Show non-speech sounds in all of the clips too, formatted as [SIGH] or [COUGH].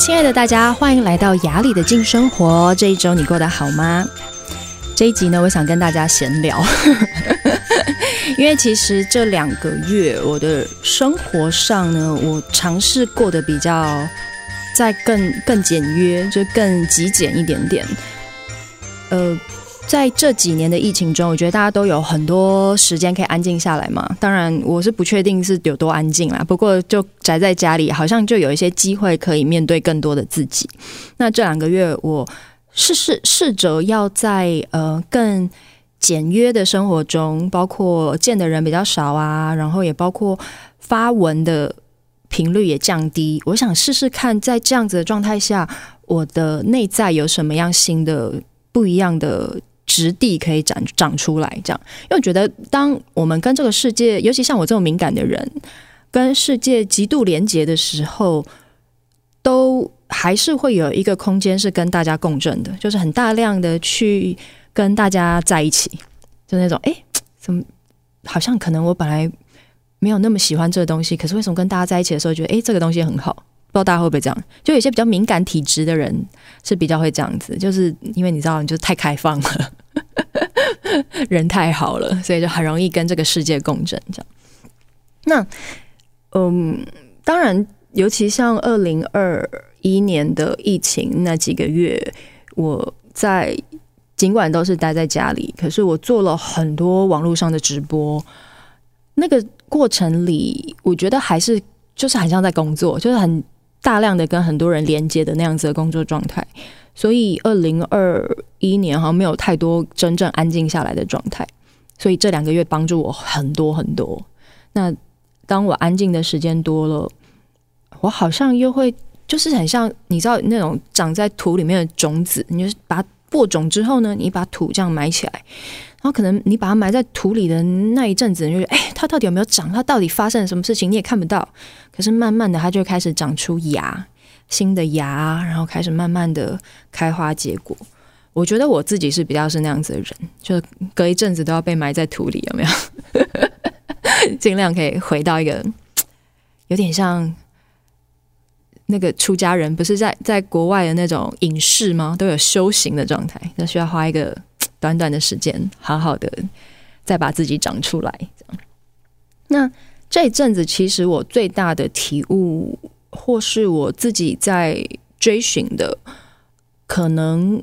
亲爱的大家，欢迎来到雅里的静生活。这一周你过得好吗？这一集呢，我想跟大家闲聊，[LAUGHS] 因为其实这两个月我的生活上呢，我尝试过得比较在更更简约，就更极简一点点。呃。在这几年的疫情中，我觉得大家都有很多时间可以安静下来嘛。当然，我是不确定是有多安静啦。不过，就宅在家里，好像就有一些机会可以面对更多的自己。那这两个月，我试试试着要在呃更简约的生活中，包括见的人比较少啊，然后也包括发文的频率也降低。我想试试看，在这样子的状态下，我的内在有什么样新的不一样的。实地可以长长出来，这样，因为我觉得，当我们跟这个世界，尤其像我这种敏感的人，跟世界极度连接的时候，都还是会有一个空间是跟大家共振的，就是很大量的去跟大家在一起，就那种，哎，怎么好像可能我本来没有那么喜欢这个东西，可是为什么跟大家在一起的时候，觉得，哎，这个东西很好。不知道大家会不会这样？就有些比较敏感体质的人是比较会这样子，就是因为你知道，你就太开放了，人太好了，所以就很容易跟这个世界共振。这样，那嗯，当然，尤其像二零二一年的疫情那几个月，我在尽管都是待在家里，可是我做了很多网络上的直播，那个过程里，我觉得还是就是很像在工作，就是很。大量的跟很多人连接的那样子的工作状态，所以二零二一年好像没有太多真正安静下来的状态，所以这两个月帮助我很多很多。那当我安静的时间多了，我好像又会就是很像你知道那种长在土里面的种子，你就是把它播种之后呢，你把土这样埋起来。然后可能你把它埋在土里的那一阵子，你就觉得，哎，它到底有没有长？它到底发生了什么事情？你也看不到。可是慢慢的，它就开始长出芽，新的芽，然后开始慢慢的开花结果。我觉得我自己是比较是那样子的人，就隔一阵子都要被埋在土里，有没有？[LAUGHS] 尽量可以回到一个有点像那个出家人，不是在在国外的那种隐士吗？都有修行的状态，那需要花一个。短短的时间，好好的再把自己长出来。那这一阵子，其实我最大的体悟，或是我自己在追寻的，可能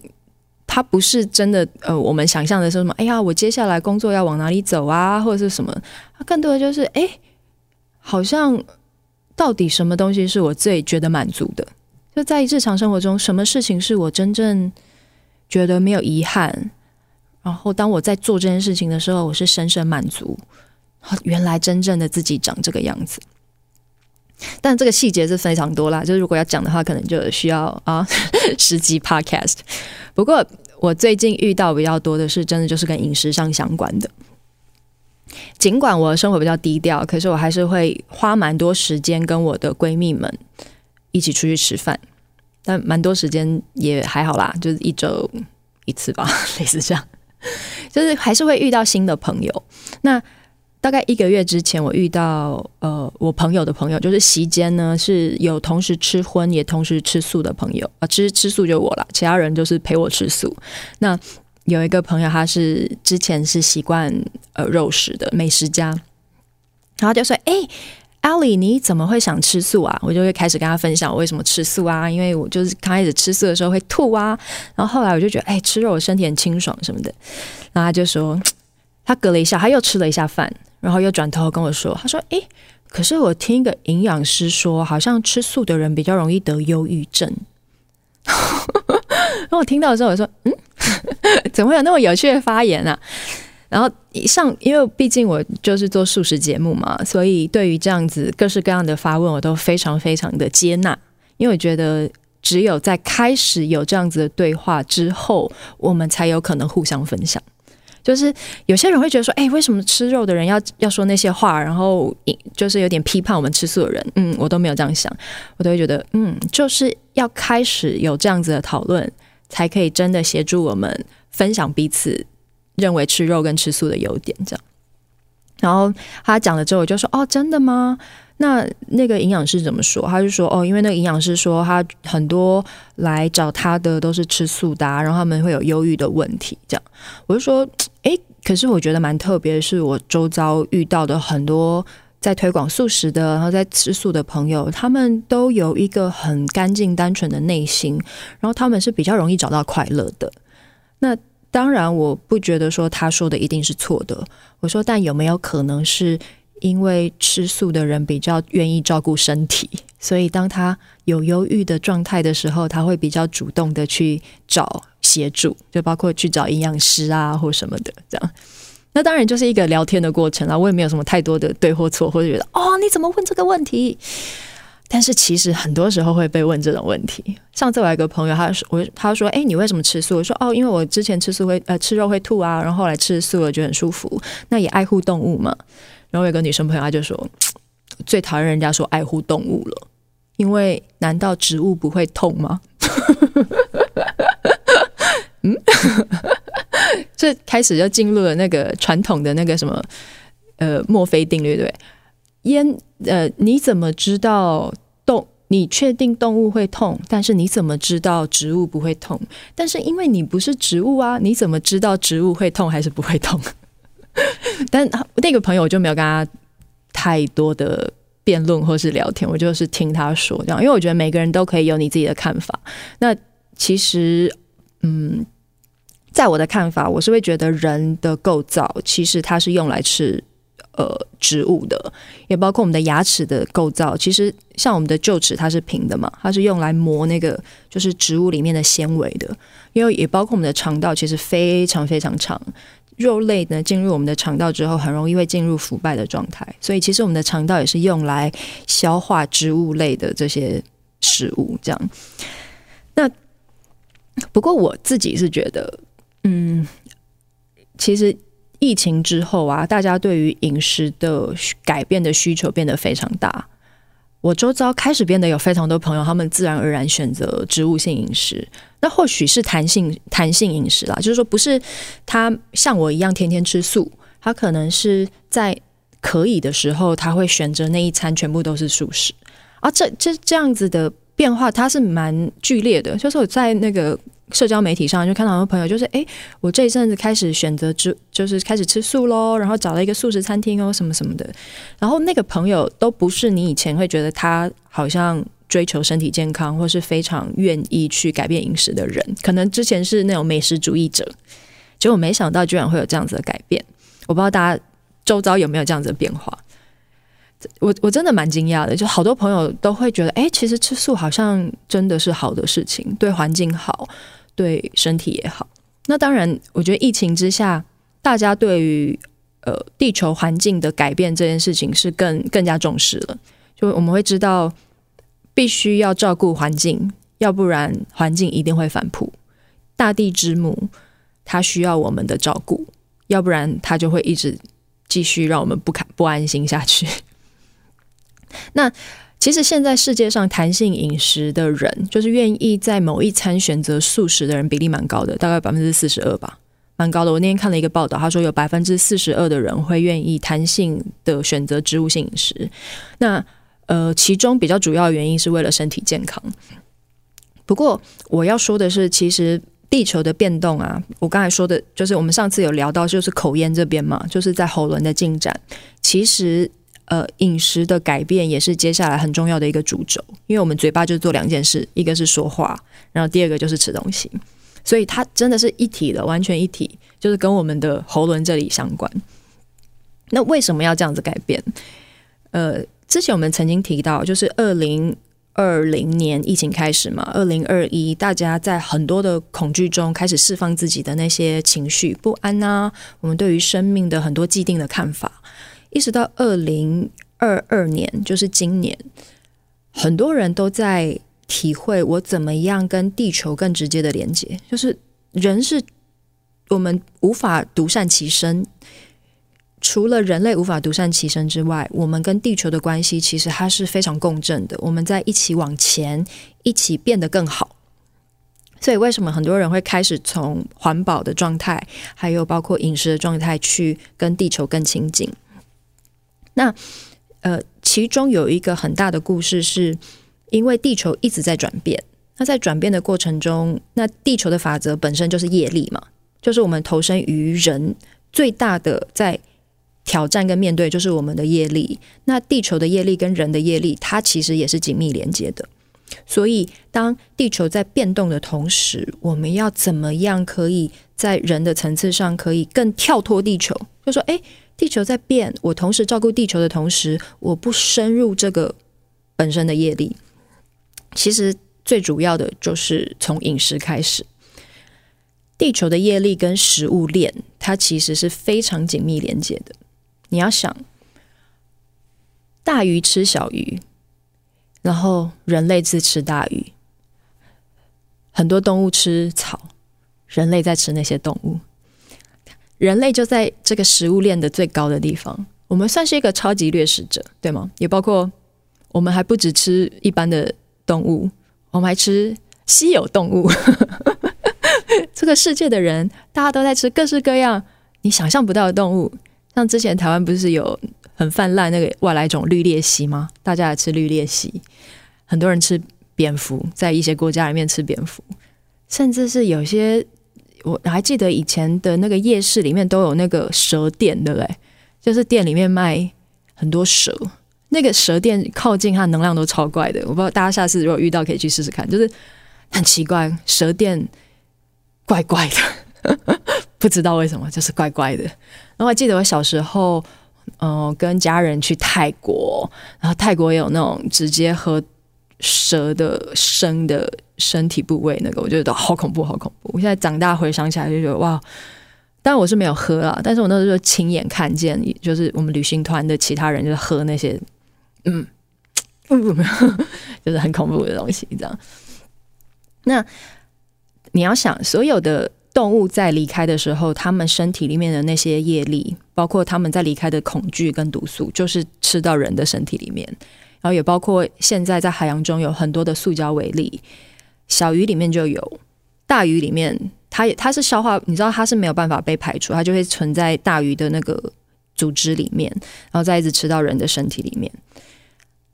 它不是真的。呃，我们想象的是什么？哎呀，我接下来工作要往哪里走啊，或者是什么？它更多的就是，哎，好像到底什么东西是我最觉得满足的？就在日常生活中，什么事情是我真正觉得没有遗憾？然后，当我在做这件事情的时候，我是深深满足。原来真正的自己长这个样子，但这个细节是非常多啦。就是如果要讲的话，可能就需要啊 [LAUGHS] 十集 podcast。不过，我最近遇到比较多的是，真的就是跟饮食上相关的。尽管我的生活比较低调，可是我还是会花蛮多时间跟我的闺蜜们一起出去吃饭。但蛮多时间也还好啦，就是一周一次吧，[LAUGHS] 类似这样。就是还是会遇到新的朋友。那大概一个月之前，我遇到呃，我朋友的朋友，就是席间呢是有同时吃荤也同时吃素的朋友啊。吃吃素就我了，其他人就是陪我吃素。那有一个朋友，他是之前是习惯呃肉食的美食家，然后就说：“哎。” Ellie，你怎么会想吃素啊？我就会开始跟他分享我为什么吃素啊，因为我就是刚开始吃素的时候会吐啊，然后后来我就觉得，哎，吃肉我身体很清爽什么的。然后他就说，他隔了一下，他又吃了一下饭，然后又转头跟我说，他说，哎，可是我听一个营养师说，好像吃素的人比较容易得忧郁症。[LAUGHS] 然后我听到的时候，我说，嗯，[LAUGHS] 怎么会有那么有趣的发言啊？然后以上，因为毕竟我就是做素食节目嘛，所以对于这样子各式各样的发问，我都非常非常的接纳。因为我觉得，只有在开始有这样子的对话之后，我们才有可能互相分享。就是有些人会觉得说，哎，为什么吃肉的人要要说那些话？然后就是有点批判我们吃素的人。嗯，我都没有这样想，我都会觉得，嗯，就是要开始有这样子的讨论，才可以真的协助我们分享彼此。认为吃肉跟吃素的优点，这样。然后他讲了之后，我就说：“哦，真的吗？”那那个营养师怎么说？他就说：“哦，因为那个营养师说，他很多来找他的都是吃素的，然后他们会有忧郁的问题。”这样，我就说：“，可是我觉得蛮特别的是，我周遭遇到的很多在推广素食的，然后在吃素的朋友，他们都有一个很干净单纯的内心，然后他们是比较容易找到快乐的。那当然，我不觉得说他说的一定是错的。我说，但有没有可能是？”因为吃素的人比较愿意照顾身体，所以当他有忧郁的状态的时候，他会比较主动的去找协助，就包括去找营养师啊或什么的这样。那当然就是一个聊天的过程啦，我也没有什么太多的对或错，或者觉得哦，你怎么问这个问题？但是其实很多时候会被问这种问题。上次我有个朋友，他说我他说哎，你为什么吃素？我说哦，因为我之前吃素会呃吃肉会吐啊，然后后来吃素了觉得很舒服，那也爱护动物嘛。然后有个女生朋友，她就说最讨厌人家说爱护动物了，因为难道植物不会痛吗？[LAUGHS] 嗯，[LAUGHS] 这开始就进入了那个传统的那个什么呃墨菲定律，对？烟呃，你怎么知道动？你确定动物会痛，但是你怎么知道植物不会痛？但是因为你不是植物啊，你怎么知道植物会痛还是不会痛？[LAUGHS] 但那个朋友我就没有跟他太多的辩论或是聊天，我就是听他说这样，因为我觉得每个人都可以有你自己的看法。那其实，嗯，在我的看法，我是会觉得人的构造其实它是用来吃呃植物的，也包括我们的牙齿的构造。其实像我们的臼齿，它是平的嘛，它是用来磨那个就是植物里面的纤维的。因为也包括我们的肠道，其实非常非常长。肉类呢，进入我们的肠道之后，很容易会进入腐败的状态，所以其实我们的肠道也是用来消化植物类的这些食物。这样，那不过我自己是觉得，嗯，其实疫情之后啊，大家对于饮食的改变的需求变得非常大。我周遭开始变得有非常多朋友，他们自然而然选择植物性饮食。那或许是弹性弹性饮食啦，就是说不是他像我一样天天吃素，他可能是在可以的时候，他会选择那一餐全部都是素食。啊，这这这样子的变化，它是蛮剧烈的。就是我在那个。社交媒体上就看到很多朋友，就是哎，我这一阵子开始选择吃，就是开始吃素喽，然后找了一个素食餐厅哦，什么什么的。然后那个朋友都不是你以前会觉得他好像追求身体健康，或是非常愿意去改变饮食的人，可能之前是那种美食主义者，结果没想到居然会有这样子的改变。我不知道大家周遭有没有这样子的变化。我我真的蛮惊讶的，就好多朋友都会觉得，哎，其实吃素好像真的是好的事情，对环境好。对身体也好，那当然，我觉得疫情之下，大家对于呃地球环境的改变这件事情是更更加重视了。就我们会知道，必须要照顾环境，要不然环境一定会反扑。大地之母，它需要我们的照顾，要不然它就会一直继续让我们不不安心下去。那。其实现在世界上弹性饮食的人，就是愿意在某一餐选择素食的人比例蛮高的，大概百分之四十二吧，蛮高的。我那天看了一个报道，他说有百分之四十二的人会愿意弹性的选择植物性饮食。那呃，其中比较主要原因是为了身体健康。不过我要说的是，其实地球的变动啊，我刚才说的就是我们上次有聊到，就是口咽这边嘛，就是在喉轮的进展，其实。呃，饮食的改变也是接下来很重要的一个主轴，因为我们嘴巴就做两件事，一个是说话，然后第二个就是吃东西，所以它真的是一体的，完全一体，就是跟我们的喉轮这里相关。那为什么要这样子改变？呃，之前我们曾经提到，就是二零二零年疫情开始嘛，二零二一大家在很多的恐惧中开始释放自己的那些情绪不安啊，我们对于生命的很多既定的看法。一直到二零二二年，就是今年，很多人都在体会我怎么样跟地球更直接的连接。就是人是我们无法独善其身，除了人类无法独善其身之外，我们跟地球的关系其实它是非常共振的。我们在一起往前，一起变得更好。所以，为什么很多人会开始从环保的状态，还有包括饮食的状态，去跟地球更亲近？那呃，其中有一个很大的故事，是因为地球一直在转变。那在转变的过程中，那地球的法则本身就是业力嘛，就是我们投身于人最大的在挑战跟面对，就是我们的业力。那地球的业力跟人的业力，它其实也是紧密连接的。所以，当地球在变动的同时，我们要怎么样可以在人的层次上可以更跳脱地球？就说，诶，地球在变，我同时照顾地球的同时，我不深入这个本身的业力。其实。最主要的就是从饮食开始，地球的业力跟食物链，它其实是非常紧密连接的。你要想，大鱼吃小鱼，然后人类自吃大鱼，很多动物吃草，人类在吃那些动物，人类就在这个食物链的最高的地方，我们算是一个超级掠食者，对吗？也包括我们还不只吃一般的动物。我们还吃稀有动物，[LAUGHS] 这个世界的人大家都在吃各式各样你想象不到的动物。像之前台湾不是有很泛滥那个外来种绿鬣蜥吗？大家也吃绿鬣蜥，很多人吃蝙蝠，在一些国家里面吃蝙蝠，甚至是有些我还记得以前的那个夜市里面都有那个蛇店，对不对？就是店里面卖很多蛇。那个蛇店靠近它能量都超怪的，我不知道大家下次如果遇到可以去试试看，就是很奇怪，蛇店怪怪的，[LAUGHS] 不知道为什么就是怪怪的。然后我还记得我小时候，嗯、呃，跟家人去泰国，然后泰国有那种直接喝蛇的生的身体部位，那个我觉得好恐怖，好恐怖。我现在长大回想起来就觉得哇。但我是没有喝啊，但是我那时候亲眼看见，就是我们旅行团的其他人就是喝那些。嗯，就是很恐怖的东西，这样。那你要想，所有的动物在离开的时候，他们身体里面的那些业力，包括他们在离开的恐惧跟毒素，就是吃到人的身体里面。然后也包括现在在海洋中有很多的塑胶微粒，小鱼里面就有，大鱼里面它也它是消化，你知道它是没有办法被排除，它就会存在大鱼的那个组织里面，然后再一直吃到人的身体里面。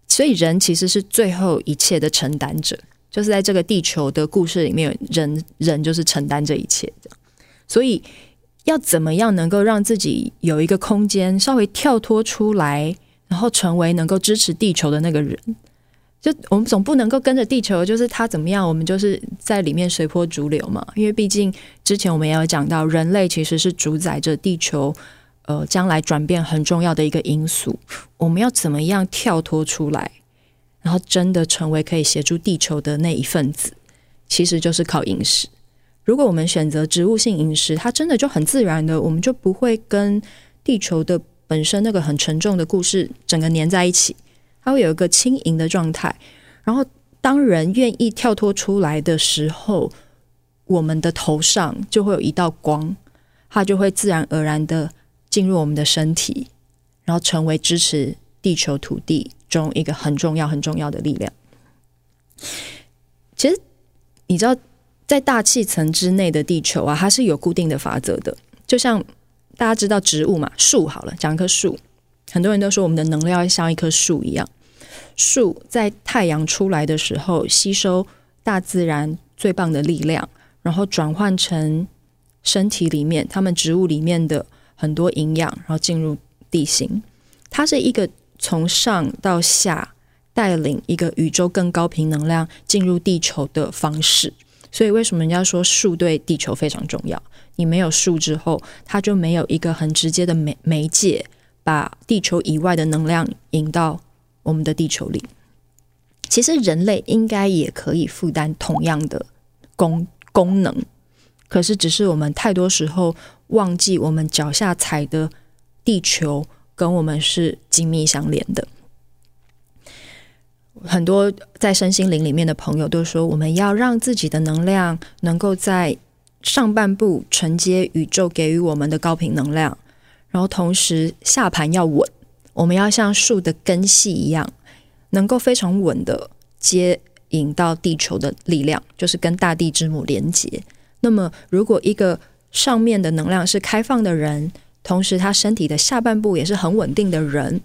所以人其实是最后一切的承担者，就是在这个地球的故事里面，人人就是承担这一切的。所以要怎么样能够让自己有一个空间，稍微跳脱出来，然后成为能够支持地球的那个人？就我们总不能够跟着地球，就是他怎么样，我们就是在里面随波逐流嘛。因为毕竟之前我们也有讲到，人类其实是主宰着地球。呃，将来转变很重要的一个因素，我们要怎么样跳脱出来，然后真的成为可以协助地球的那一份子，其实就是靠饮食。如果我们选择植物性饮食，它真的就很自然的，我们就不会跟地球的本身那个很沉重的故事整个粘在一起，它会有一个轻盈的状态。然后，当人愿意跳脱出来的时候，我们的头上就会有一道光，它就会自然而然的。进入我们的身体，然后成为支持地球土地中一个很重要、很重要的力量。其实，你知道，在大气层之内的地球啊，它是有固定的法则的。就像大家知道植物嘛，树好了，讲一棵树，很多人都说我们的能量像一棵树一样。树在太阳出来的时候，吸收大自然最棒的力量，然后转换成身体里面，他们植物里面的。很多营养，然后进入地心，它是一个从上到下带领一个宇宙更高频能量进入地球的方式。所以，为什么人家说树对地球非常重要？你没有树之后，它就没有一个很直接的媒媒介，把地球以外的能量引到我们的地球里。其实，人类应该也可以负担同样的功功能，可是，只是我们太多时候。忘记我们脚下踩的地球跟我们是紧密相连的。很多在身心灵里面的朋友都说，我们要让自己的能量能够在上半部承接宇宙给予我们的高频能量，然后同时下盘要稳。我们要像树的根系一样，能够非常稳的接引到地球的力量，就是跟大地之母连接。那么，如果一个上面的能量是开放的人，同时他身体的下半部也是很稳定的人，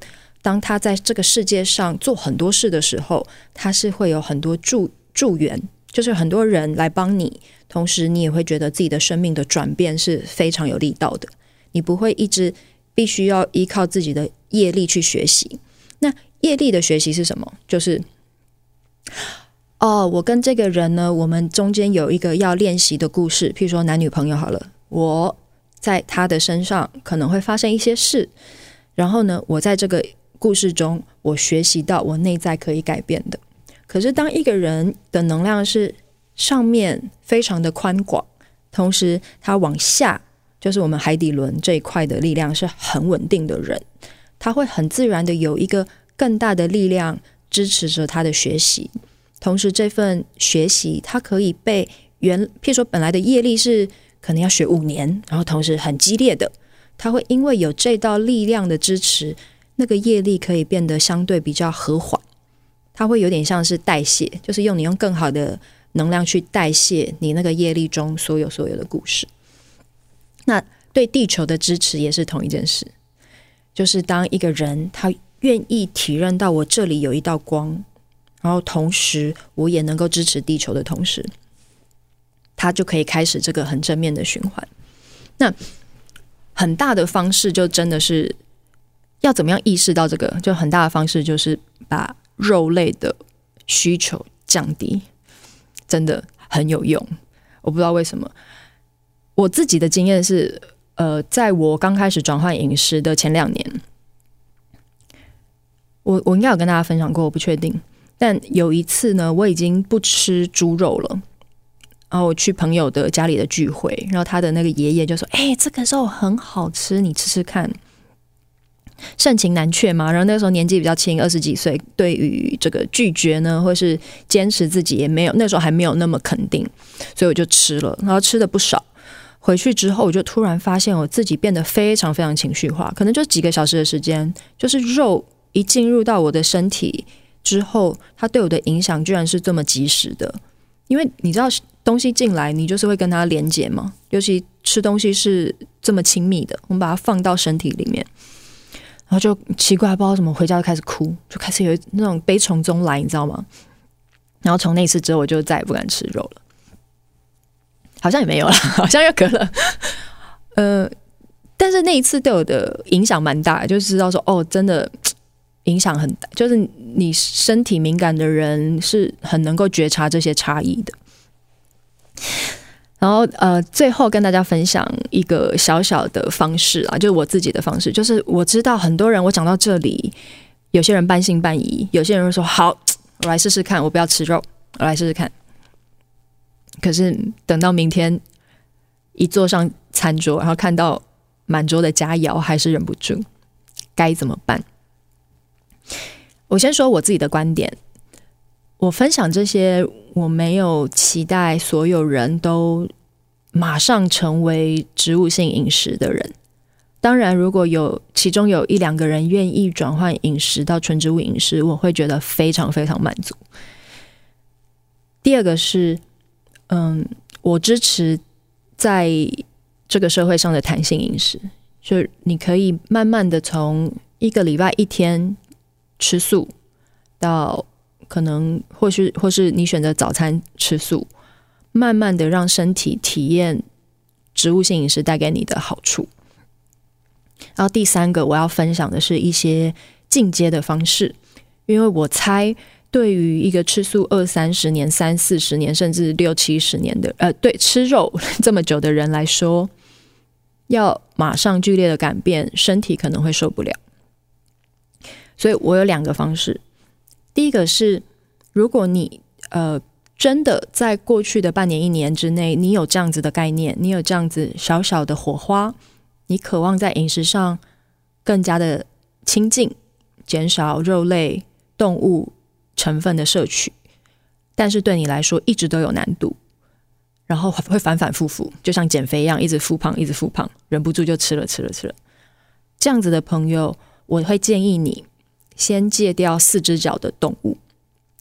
当他在这个世界上做很多事的时候，他是会有很多助助缘，就是很多人来帮你，同时你也会觉得自己的生命的转变是非常有力道的。你不会一直必须要依靠自己的业力去学习。那业力的学习是什么？就是哦，我跟这个人呢，我们中间有一个要练习的故事，譬如说男女朋友好了，我在他的身上可能会发生一些事，然后呢，我在这个故事中，我学习到我内在可以改变的。可是当一个人的能量是上面非常的宽广，同时他往下。就是我们海底轮这一块的力量是很稳定的人，他会很自然的有一个更大的力量支持着他的学习，同时这份学习他可以被原，譬如说本来的业力是可能要学五年，然后同时很激烈的，他会因为有这道力量的支持，那个业力可以变得相对比较和缓，它会有点像是代谢，就是用你用更好的能量去代谢你那个业力中所有所有的故事。那对地球的支持也是同一件事，就是当一个人他愿意体认到我这里有一道光，然后同时我也能够支持地球的同时，他就可以开始这个很正面的循环。那很大的方式就真的是要怎么样意识到这个？就很大的方式就是把肉类的需求降低，真的很有用。我不知道为什么。我自己的经验是，呃，在我刚开始转换饮食的前两年，我我应该有跟大家分享过，我不确定。但有一次呢，我已经不吃猪肉了，然后我去朋友的家里的聚会，然后他的那个爷爷就说：“哎，这个肉很好吃，你吃吃看。”盛情难却嘛，然后那时候年纪比较轻，二十几岁，对于这个拒绝呢，或是坚持自己也没有，那时候还没有那么肯定，所以我就吃了，然后吃的不少。回去之后，我就突然发现我自己变得非常非常情绪化，可能就几个小时的时间，就是肉一进入到我的身体之后，它对我的影响居然是这么及时的。因为你知道东西进来，你就是会跟它连接嘛，尤其吃东西是这么亲密的，我们把它放到身体里面，然后就奇怪，不知道怎么回家就开始哭，就开始有那种悲从中来，你知道吗？然后从那一次之后，我就再也不敢吃肉了。好像也没有了，[LAUGHS] 好像又隔了，呃，但是那一次对我的影响蛮大，就是知道说哦，真的影响很大，就是你身体敏感的人是很能够觉察这些差异的。然后呃，最后跟大家分享一个小小的方式啊，就是我自己的方式，就是我知道很多人，我讲到这里，有些人半信半疑，有些人会说好，我来试试看，我不要吃肉，我来试试看。可是等到明天一坐上餐桌，然后看到满桌的佳肴，还是忍不住，该怎么办？我先说我自己的观点。我分享这些，我没有期待所有人都马上成为植物性饮食的人。当然，如果有其中有一两个人愿意转换饮食到纯植物饮食，我会觉得非常非常满足。第二个是。嗯，我支持在这个社会上的弹性饮食，就是你可以慢慢的从一个礼拜一天吃素，到可能或是或是你选择早餐吃素，慢慢的让身体体验植物性饮食带给你的好处。然后第三个我要分享的是一些进阶的方式，因为我猜。对于一个吃素二三十年、三四十年，甚至六七十年的，呃，对，吃肉这么久的人来说，要马上剧烈的改变，身体可能会受不了。所以我有两个方式。第一个是，如果你呃真的在过去的半年、一年之内，你有这样子的概念，你有这样子小小的火花，你渴望在饮食上更加的亲近，减少肉类、动物。成分的摄取，但是对你来说一直都有难度，然后会反反复复，就像减肥一样，一直复胖，一直复胖，忍不住就吃了吃了吃了。这样子的朋友，我会建议你先戒掉四只脚的动物。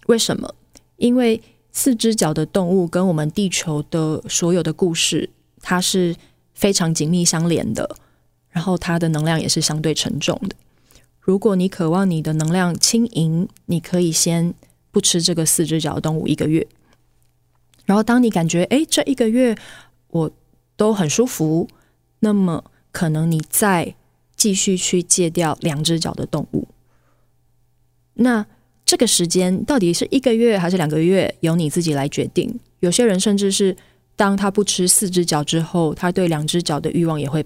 为什么？因为四只脚的动物跟我们地球的所有的故事，它是非常紧密相连的，然后它的能量也是相对沉重的。如果你渴望你的能量轻盈，你可以先不吃这个四只脚的动物一个月。然后当你感觉哎，这一个月我都很舒服，那么可能你再继续去戒掉两只脚的动物。那这个时间到底是一个月还是两个月，由你自己来决定。有些人甚至是当他不吃四只脚之后，他对两只脚的欲望也会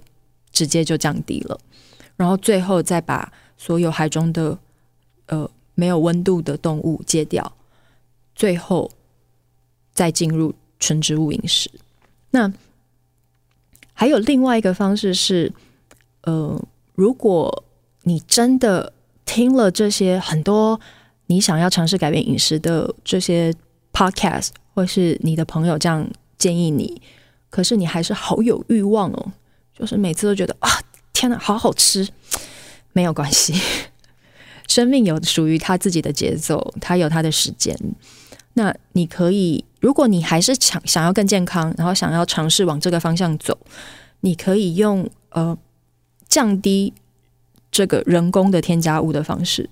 直接就降低了。然后最后再把所有海中的呃没有温度的动物戒掉，最后。再进入纯植物饮食。那还有另外一个方式是，呃，如果你真的听了这些很多你想要尝试改变饮食的这些 podcast，或是你的朋友这样建议你，可是你还是好有欲望哦，就是每次都觉得啊，天哪，好好吃。没有关系，生命有属于他自己的节奏，他有他的时间。那你可以，如果你还是想想要更健康，然后想要尝试往这个方向走，你可以用呃降低这个人工的添加物的方式，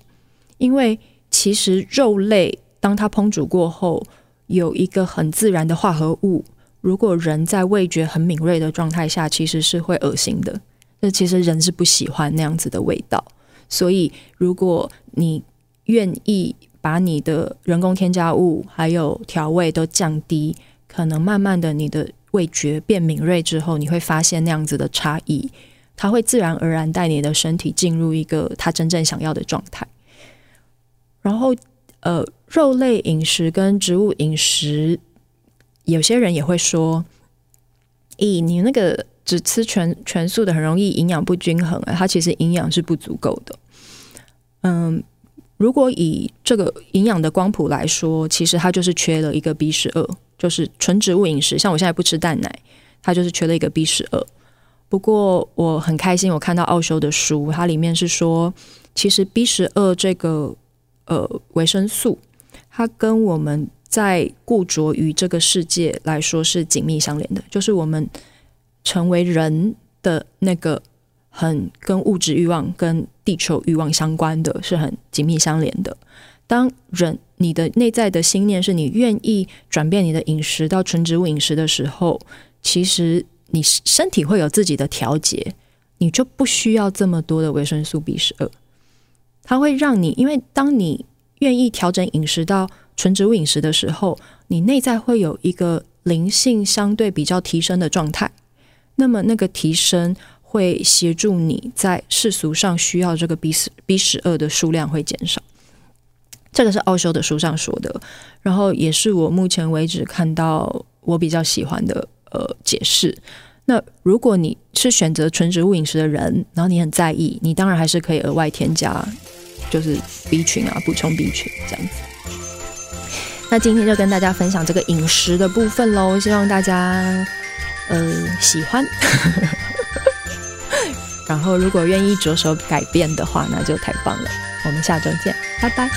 因为其实肉类当它烹煮过后，有一个很自然的化合物，如果人在味觉很敏锐的状态下，其实是会恶心的。那其实人是不喜欢那样子的味道，所以如果你愿意。把你的人工添加物还有调味都降低，可能慢慢的你的味觉变敏锐之后，你会发现那样子的差异，它会自然而然带你的身体进入一个它真正想要的状态。然后，呃，肉类饮食跟植物饮食，有些人也会说，咦，你那个只吃全全素的很容易营养不均衡啊，它其实营养是不足够的。嗯。如果以这个营养的光谱来说，其实它就是缺了一个 B 十二，就是纯植物饮食。像我现在不吃蛋奶，它就是缺了一个 B 十二。不过我很开心，我看到奥修的书，它里面是说，其实 B 十二这个呃维生素，它跟我们在固着于这个世界来说是紧密相连的，就是我们成为人的那个。很跟物质欲望、跟地球欲望相关的，是很紧密相连的。当人你的内在的心念是你愿意转变你的饮食到纯植物饮食的时候，其实你身体会有自己的调节，你就不需要这么多的维生素 B 十二。它会让你，因为当你愿意调整饮食到纯植物饮食的时候，你内在会有一个灵性相对比较提升的状态。那么那个提升。会协助你在世俗上需要这个 B 十 B 十二的数量会减少，这个是奥修的书上说的，然后也是我目前为止看到我比较喜欢的呃解释。那如果你是选择纯植物饮食的人，然后你很在意，你当然还是可以额外添加，就是 B 群啊，补充 B 群这样子。那今天就跟大家分享这个饮食的部分喽，希望大家呃喜欢。[LAUGHS] 然后，如果愿意着手改变的话，那就太棒了。我们下周见，拜拜。